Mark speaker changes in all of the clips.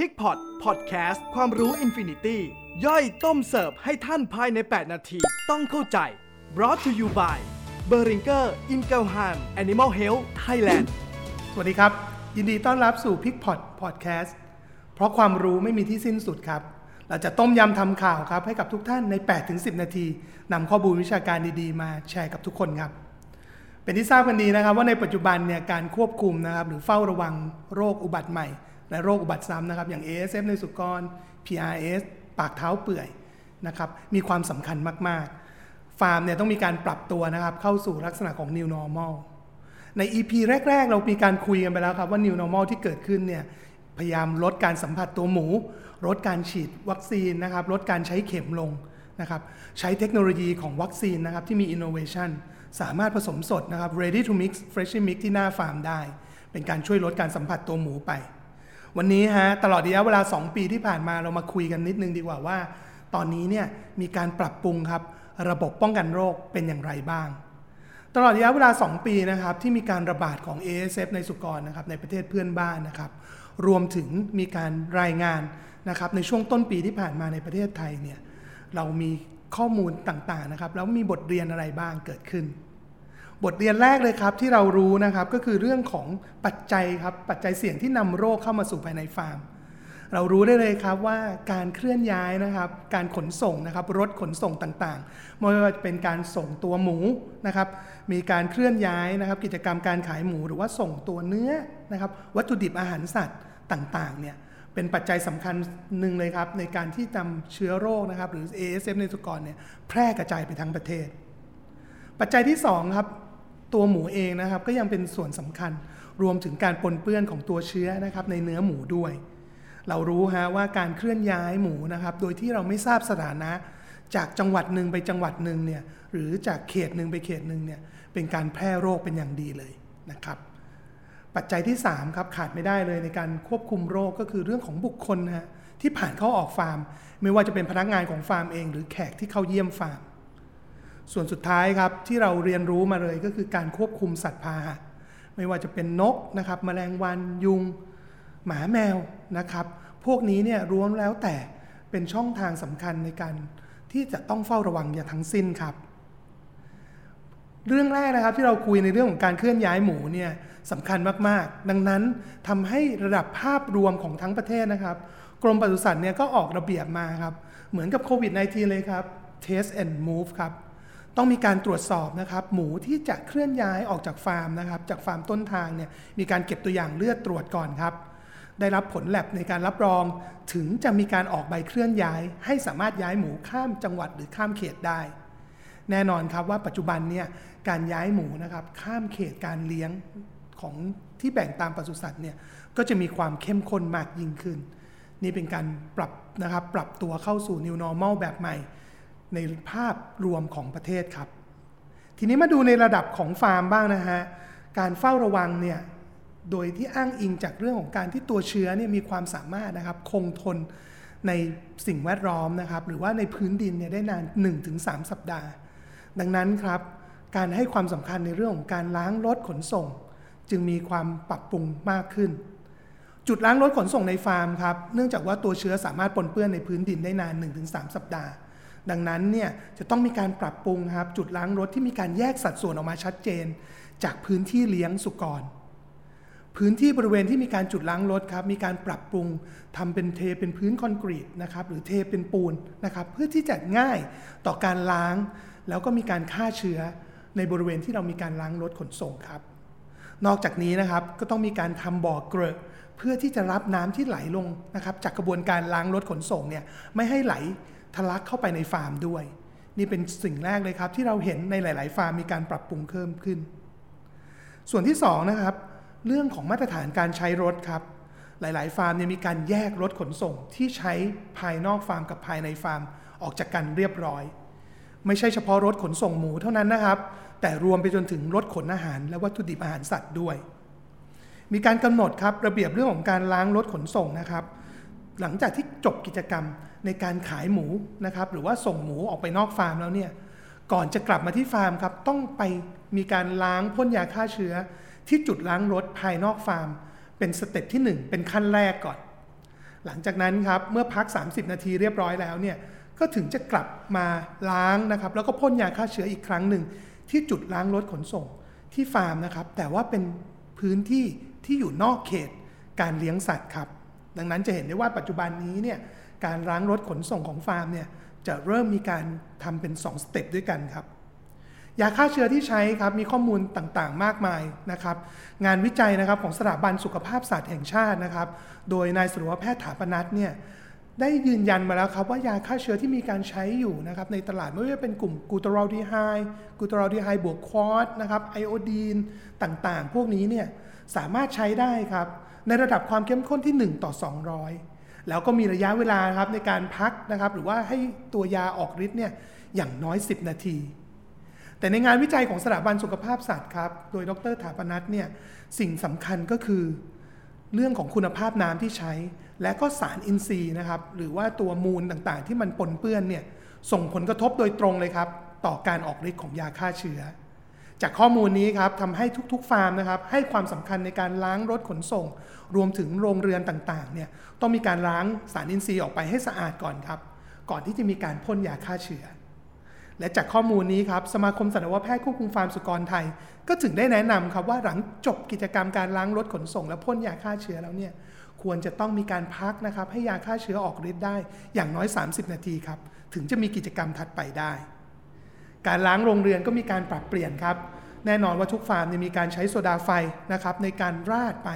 Speaker 1: PIGPOT PODCAST ความรู้ infinity ย่อยต้มเสิร์ฟให้ท่านภายใน 8 นาที ต้องเข้าใจ brought to you by b e r i n g e r i n g e l h a m Animal Health Thailand
Speaker 2: สวัสดีครับ ยินดีต้อนรับสู่ PIGPOT PODCAST เพราะความรู้ไม่มีที่สิ้นสุดครับ เราจะต้มยำทำข่าวครับ ให้กับทุกท่านใน 8-10 นาทีนำข้อมูลวิชาการดีๆ มาแชร์กับทุกคนครับเป็นที่ทราบกันดีนะครับว่าในปัจจุบันเนี่ยการควบคุมนะครับหรือเฝ้าระวังโรคอุบัติใหม่ และโรคอุบัติซ้ำนะครับอย่าง ASF ในสุกร PRS ปากเท้าเปื่อยนะครับมีความสำคัญมาก ๆ ฟาร์มเนี่ยต้องมีการปรับตัวนะครับเข้าสู่ลักษณะของ New Normal ใน EP แรก ๆ เรามีการคุยกันไปแล้วครับว่า New Normal ที่เกิดขึ้นเนี่ยพยายามลดการสัมผัสตัวหมู ลดการฉีดวัคซีนนะครับลดการใช้เข็มลงนะครับใช้เทคโนโลยีของวัคซีนนะครับที่มี innovation สามารถผสมสดนะครับ ready to mix fresh mix ที่หน้าฟาร์มได้ เป็นการช่วยลดการสัมผัสตัวหมูไป วันนี้ฮะตลอดระยะเวลา 2 ปีที่ผ่านมาเรามาคุยกันนิดนึงดีกว่าว่า ตอนนี้เนี่ยมีการปรับปรุงครับระบบป้องกันโรคเป็นอย่างไรบ้าง ตลอดระยะเวลา 2 ปีนะครับที่มีการระบาดของ ASF ในสุกรนะครับในประเทศเพื่อนบ้านนะครับรวมถึงมีการรายงานนะครับในช่วงต้นปีที่ผ่านมาในประเทศไทยเนี่ยเรามีข้อมูลต่างๆนะครับแล้วมีบทเรียนอะไรบ้างเกิดขึ้น บทเรียนแรกเลยครับที่เรารู้นะครับก็คือเรื่องของปัจจัยครับปัจจัยเสี่ยงที่นำโรคเข้ามาสู่ภายในฟาร์ม เรารู้ได้เลยครับว่าการเคลื่อนย้ายนะครับ การขนส่งนะครับรถขนส่งต่างๆไม่ว่าจะเป็นการส่งตัวหมูนะครับมีการเคลื่อนย้ายนะครับ กิจกรรมการขายหมูหรือว่าส่งตัวเนื้อนะครับ วัตถุดิบอาหารสัตว์ต่างๆเนี่ยเป็นปัจจัยสำคัญหนึ่งเลยครับในการที่นำเชื้อโรคนะครับ หรือ ASF ในสุกรเนี่ยแพร่กระจายไปทั้งประเทศ ปัจจัยที่2ครับ ตัวหมูเองนะครับก็ยังเป็นส่วนสำคัญรวมถึงการปนเปื้อนของตัวเชื้อนะครับในเนื้อหมูด้วย เรารู้ฮะว่าการเคลื่อนย้ายหมูนะครับโดยที่เราไม่ทราบสถานะ จากจังหวัดหนึ่งไปจังหวัดหนึ่งเนี่ยหรือจากเขตหนึ่งไปเขตหนึ่งเนี่ยเป็นการแพร่โรคเป็นอย่างดีเลยนะครับปัจจัยที่3ครับขาดไม่ได้เลยในการควบคุมโรคก็คือเรื่องของบุคคลนะฮะที่ผ่านเข้าออกฟาร์ม ไม่ว่าจะเป็นพนักงานของฟาร์มเอง หรือแขกที่เข้าเยี่ยมฟาร์ม ส่วนสุดท้ายครับที่เราเรียนรู้มาเลยก็คือการควบคุมสัตว์พาหะไม่ว่าจะเป็นนกนะครับแมลงวันยุง หมาแมวนะครับ พวกนี้เนี่ยรวมแล้วแต่เป็นช่องทางสำคัญในการที่จะต้องเฝ้าระวังอย่างทั้งสิ้นครับ เรื่องแรกนะครับที่เราคุยในเรื่องของการเคลื่อนย้ายหมูเนี่ยสำคัญมากๆ ดังนั้นทำให้ระดับภาพรวมของทั้งประเทศนะครับ กรมปศุสัตว์เนี่ยก็ออกระเบียบมาครับ เหมือนกับโควิด -19 เลยครับ test and move ครับ ต้องมีการตรวจสอบนะครับ หมูที่จะเคลื่อนย้ายออกจากฟาร์มนะครับ จากฟาร์มต้นทางเนี่ยมีการเก็บตัวอย่างเลือดตรวจก่อนครับ ได้รับผลแลบในการรับรอง ถึงจะมีการออกใบเคลื่อนย้าย ให้สามารถย้ายหมูข้ามจังหวัดหรือข้ามเขตได้ แน่นอนครับว่าปัจจุบันเนี่ยการย้ายหมูนะครับข้ามเขตการเลี้ยงของที่แบ่งตามปศุสัตว์เนี่ยก็จะมีความเข้มข้นมากยิ่งขึ้น นี่เป็นการปรับนะครับปรับตัวเข้าสู่ New Normal แบบใหม่ ในภาพรวมของประเทศครับ ทีนี้มาดูในระดับของฟาร์มบ้างนะฮะ การเฝ้าระวังเนี่ยโดยที่อ้างอิงจากเรื่องของการที่ตัวเชื้อเนี่ยมีความสามารถนะครับคงทนในสิ่งแวดล้อมนะครับ หรือว่าในพื้นดินเนี่ยได้นาน 1-3 สัปดาห์ ดังนั้นครับ การให้ความสำคัญในเรื่องของการล้างรถขนส่ง จึงมีความปรับปรุงมากขึ้น จุดล้างรถขนส่งในฟาร์มครับ เนื่องจากว่าตัวเชื้อสามารถปนเปื้อนในพื้นดินได้นาน 1-3 สัปดาห์ ดังนั้นเนี่ยจะต้องมีการปรับปรุงครับจุดล้างรถที่มีการแยกสัดส่วนออกมาชัดเจน จากพื้นที่เลี้ยงสุกร พื้นที่บริเวณที่มีการจุดล้างรถครับมีการปรับปรุงทำเป็นเทเป็นพื้นคอนกรีตนะครับหรือเทเป็นปูนนะครับเพื่อที่จะง่ายต่อการล้าง แล้วก็มีการฆ่าเชื้อในบริเวณที่เรามีการล้างรถขนส่งครับ นอกจากนี้นะครับก็ต้องมีการทำบ่อเกลอะเพื่อที่จะรับน้ำที่ไหลลงนะครับจากกระบวนการล้างรถขนส่งเนี่ยไม่ให้ไหล ทะลักเข้าไปในฟาร์มด้วย นี่เป็นสิ่งแรกเลยครับ ที่เราเห็นในหลาย ๆ ฟาร์มมีการปรับปรุงเพิ่มขึ้น ส่วนที่2นะครับเรื่องของมาตรฐานการใช้รถครับ หลาย ๆ ฟาร์มเนี่ยมีการแยกรถขนส่งที่ใช้ภายนอกฟาร์มกับภายในฟาร์มออกจากกันเรียบร้อย ไม่ใช่เฉพาะรถขนส่งหมูเท่านั้นนะครับ แต่รวมไปจนถึงรถขนอาหารและวัตถุดิบอาหารสัตว์ด้วย มีการกำหนดครับระเบียบเรื่องของการล้างรถขนส่งนะครับ หลังจากที่จบกิจกรรมในการขายหมูนะครับหรือว่าส่งหมูออกไปนอกฟาร์มแล้วเนี่ยก่อนจะกลับมาที่ฟาร์มครับต้องไปมีการล้างพ่นยาฆ่าเชื้อ ที่จุดล้างรถภายนอกฟาร์ม เป็นสเต็ปที่ 1 เป็นขั้นแรกก่อน หลังจากนั้นครับเมื่อพัก 30 นาทีเรียบร้อยแล้วเนี่ยก็ถึงจะกลับมาล้างนะครับแล้วก็พ่นยาฆ่าเชื้ออีกครั้งหนึ่งที่จุดล้างรถขนส่งที่ฟาร์มนะครับแต่ว่าเป็นพื้นที่ที่อยู่นอกเขตการเลี้ยงสัตว์ครับ ดังนั้นจะเห็นได้ว่าปัจจุบันนี้เนี่ยการล้างรถขนส่งของฟาร์มเนี่ยจะเริ่มมีการทำเป็น 2 step ด้วยกันครับยาฆ่าเชื้อที่ใช้ครับมีข้อมูลต่างๆ มากมายนะครับงานวิจัยนะครับของสถาบันสุขภาพสัตว์แห่งชาตินะครับ โดยนายสัตวแพทย์ถาปนัทเนี่ยได้ยืนยันมาแล้วครับว่ายาฆ่าเชื้อที่มีการใช้อยู่นะครับในตลาดไม่ว่าจะเป็นกลุ่ม glutaraldehyde glutaraldehyde บวก quat นะครับไอโอดีนต่างๆ พวกนี้เนี่ยสามารถใช้ได้ครับ ในระดับความเข้มข้นที่ 1 ต่อ 200 แล้วก็มีระยะเวลาครับในการพักนะครับ หรือว่าให้ตัวยาออกฤทธิ์เนี่ยอย่างน้อย 10 นาที แต่ในงานวิจัยของสถาบันสุขภาพสัตว์ครับ โดยดรถาปนัทเนี่ยสิ่งสำคัญก็คือ เรื่องของคุณภาพน้ำที่ใช้ และก็สารอินทรีย์นะครับ หรือว่าตัวมูลต่างๆ ที่มันปนเปื้อนเนี่ยส่งผลกระทบโดยตรงเลยครับ ต่อการออกฤทธิ์ของยาฆ่าเชื้อ จากข้อมูลนี้ครับทำให้ทุกๆ ฟาร์มนะครับ ให้ความสำคัญในการล้างรถขนส่ง รวมถึงโรงเรือนต่างๆเนี่ยต้องมีการล้างสารอินทรีย์ออกไปให้สะอาดก่อนครับ ก่อนที่จะมีการพ่นยาฆ่าเชื้อและจากข้อมูลนี้ครับสมาคมสัตวแพทย์ควบคุมฟาร์มสุกรไทย ก็ถึงได้แนะนำครับว่าหลังจบกิจกรรมการล้างรถขนส่ง และพ่นยาฆ่าเชื้อแล้วเนี่ยควรจะต้องมีการพักนะครับให้ยาฆ่าเชื้อออกฤทธิ์ได้อย่างน้อย 30 นาทีครับถึงจะมีกิจกรรมถัดไปได้ การล้างโรงเรือนก็มีการปรับเปลี่ยนครับ แน่นอนว่าทุกฟาร์มมีการใช้โซดาไฟนะครับในการราดไป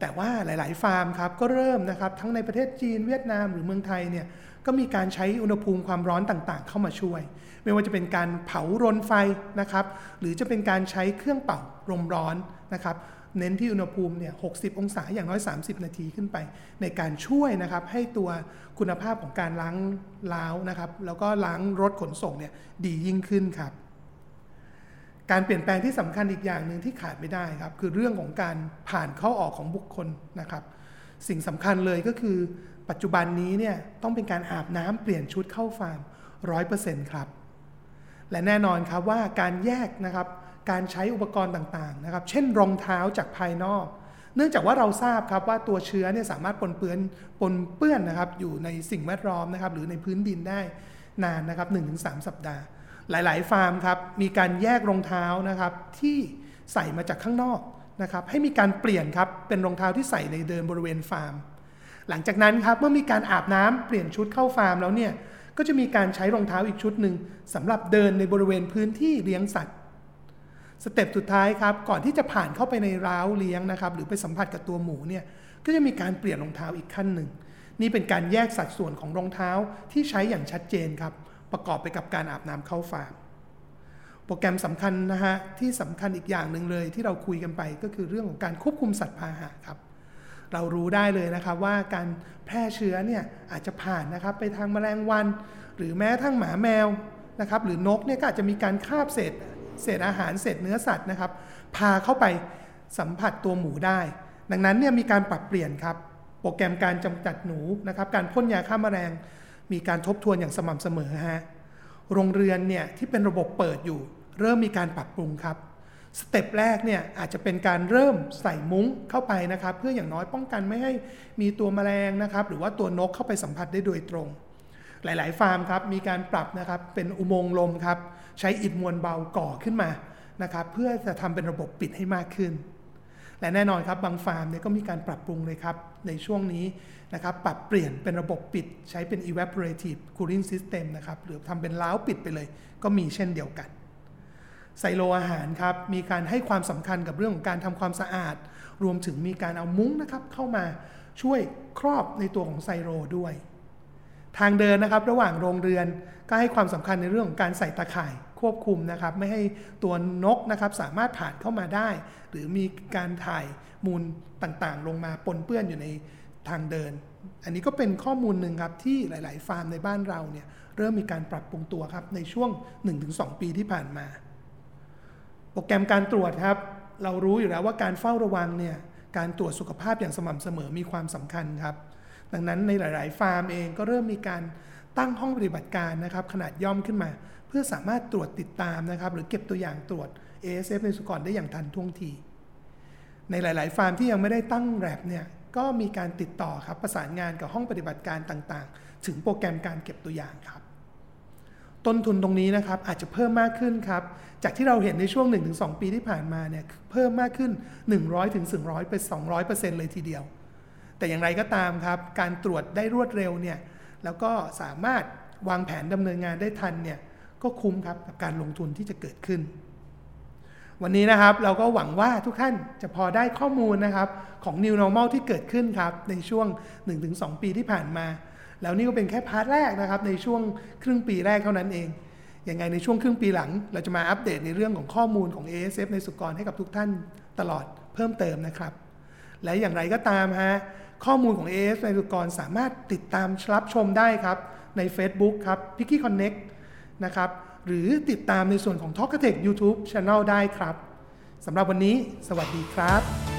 Speaker 2: แต่ว่าหลาย ๆ ฟาร์มครับก็เริ่มนะครับทั้งในประเทศจีนเวียดนามหรือเมืองไทยเนี่ยก็มีการใช้อุณหภูมิความร้อนต่างๆ เข้ามาช่วย ไม่ว่าจะเป็นการเผารนไฟนะครับ หรือจะเป็นการใช้เครื่องเป่าลมร้อนนะครับ เน้นที่อุณหภูมิเนี่ย 60 องศาอย่างน้อย 30 นาทีขึ้นไป ในการช่วยนะครับให้ตัวคุณภาพของการล้างล้าวนะครับ แล้วก็ล้างรถขนส่งเนี่ยดียิ่งขึ้นครับ การเปลี่ยนแปลงที่สำคัญอีกอย่างหนึ่งที่ขาดไม่ได้ครับ คือเรื่องของการผ่านเข้าออกของบุคคลนะครับ สิ่งสำคัญเลยก็คือ ปัจจุบันนี้เนี่ยต้องเป็นการอาบน้ำเปลี่ยนชุดเข้าฟาร์มร้อยเปอร์เซ็นต์ครับ และแน่นอนครับว่าการแยกนะครับ การใช้อุปกรณ์ต่างๆนะครับ เช่นรองเท้าจากภายนอก เนื่องจากว่าเราทราบครับว่าตัวเชื้อเนี่ยสามารถปนเปื้อนปนเปื้อนนะครับอยู่ในสิ่งแวดล้อมนะครับหรือในพื้นดินได้นานนะครับ 1-3 สัปดาห์ หลายๆ ฟาร์มครับมีการแยกรองเท้านะครับที่ใส่มาจากข้างนอกนะครับให้มีการเปลี่ยนครับเป็นรองเท้าที่ใส่ในเดินบริเวณฟาร์ม หลังจากนั้นครับเมื่อมีการอาบน้ำเปลี่ยนชุดเข้าฟาร์มแล้วเนี่ยก็จะมีการใช้รองเท้าอีกชุดหนึ่งสำหรับเดินในบริเวณพื้นที่เลี้ยงสัตว์ สเต็ปสุดท้ายครับ ก่อนที่จะผ่านเข้าไปในร้าวเลี้ยงนะครับ หรือไปสัมผัสกับตัวหมูเนี่ย ก็จะมีการเปลี่ยนรองเท้าอีกขั้นหนึ่ง นี่เป็นการแยกสัดส่วนของรองเท้าที่ใช้อย่างชัดเจนครับ ประกอบไปกับการอาบน้ำเข้าฟาร์มโปรแกรมสำคัญนะฮะที่สำคัญอีกอย่างหนึ่งเลยที่เราคุยกันไปก็คือเรื่องของการควบคุมสัตว์พาหะครับ เรารู้ได้เลยนะครับว่าการแพร่เชื้อเนี่ยอาจจะผ่านนะครับไปทางแมลงวัน หรือแม้ทั้งหมาแมวนะครับหรือนกเนี่ยก็อาจจะมีการคาบเศษ เศษอาหารเศษเนื้อสัตว์นะครับ พาเข้าไปสัมผัสตัวหมูได้ ดังนั้นเนี่ยมีการปรับเปลี่ยนครับ โปรแกรมการจำจัดหนูนะครับ การพ่นยาฆ่าแมลงมีการทบทวนอย่างสม่ำเสมอฮะโรงเรือนเนี่ยที่เป็นระบบเปิดอยู่ เริ่มมีการปรับปรุงครับสเต็ปแรกเนี่ยอาจจะเป็นการเริ่มใส่มุ้งเข้าไปนะครับ เพื่ออย่างน้อยป้องกันไม่ให้มีตัวแมลงนะครับ หรือว่าตัวนกเข้าไปสัมผัสได้โดยตรง หลาย ๆ ฟาร์มครับมีการปรับนะครับเป็นอุโมงค์ลมครับใช้อิฐมวลเบาก่อขึ้นมานะครับเพื่อจะทำเป็นระบบปิดให้มากขึ้น และแน่นอนครับบางฟาร์มเนี่ยก็มีการปรับปรุงเลยครับในช่วงนี้นะครับปรับเปลี่ยนเป็นระบบปิดใช้เป็น evaporative cooling system นะครับหรือทำเป็นล้าวปิดไปเลย ก็มีเช่นเดียวกันไซโลอาหารครับมีการให้ความสำคัญกับเรื่องของการทำความสะอาด รวมถึงมีการเอามุ้งนะครับเข้ามาช่วยครอบในตัวของไซโลด้วย ทางเดินนะครับ ระหว่างโรงเรือนก็ให้ความสำคัญในเรื่องของการใส่ตาข่ายควบคุมนะครับ ไม่ให้ตัวนกนะครับสามารถผ่านเข้ามาได้ หรือมีการถ่ายมูลต่างๆ ลงมาปนเปื้อนอยู่ในทางเดิน อันนี้ก็เป็นข้อมูลหนึ่งครับที่หลาย ๆ ฟาร์มในบ้านเราเนี่ยเริ่มมีการปรับปรุงตัวครับในช่วง 1-2 ปีที่ผ่านมา โปรแกรมการตรวจครับเรารู้อยู่แล้วว่าการเฝ้าระวังเนี่ยการตรวจสุขภาพอย่างสม่ำเสมอมีความสำคัญครับ ดังนั้นในหลาย ๆ ฟาร์มเองก็เริ่มมีการตั้งห้องปฏิบัติการนะครับขนาดย่อมขึ้นมา เพื่อสามารถตรวจติดตามนะครับ หรือเก็บตัวอย่างตรวจ ASF ในสุกรได้อย่างทันท่วงที ในหลาย ๆ ฟาร์มที่ยังไม่ได้ตั้งแรบเนี่ยก็มีการติดต่อครับประสานงานกับห้องปฏิบัติการต่าง ๆ ถึงโปรแกรมการเก็บตัวอย่างครับ ต้นทุนตรงนี้นะครับอาจจะเพิ่มมากขึ้นครับ จากที่เราเห็นในช่วง 1-2 ปีที่ผ่านมาเนี่ยเพิ่มมากขึ้น 100ถึง100เป็น200%เลยทีเดียว แต่อย่างไรก็ตามครับ การตรวจได้รวดเร็วเนี่ยแล้วก็สามารถวางแผนดำเนินงานได้ทันเนี่ยก็คุ้มครับกับการลงทุนที่จะเกิดขึ้น วันนี้นะครับเราก็หวังว่าทุกท่านจะพอได้ข้อมูลนะครับของ New Normal ที่เกิดขึ้นครับในช่วง 1-2 ปีที่ผ่านมา แล้วนี่ก็เป็นแค่พาร์ทแรกนะครับในช่วงครึ่งปีแรกเท่านั้นเองยังไงในช่วงครึ่งปีหลัง เราจะมาอัปเดตในเรื่องของข้อมูลของ ASF ในสุกรให้กับทุกท่านตลอดเพิ่มเติมนะครับ และอย่างไรก็ตามฮะข้อมูลของ AS ในสุกรสามารถติดตามรับชมได้ครับ ใน Facebook ครับ p i c k y Connect นะครับ หรือติดตามในส่วนของ t a l k a t e c h YouTube Channel ได้ครับสำหรับวันนี้ สวัสดีครับ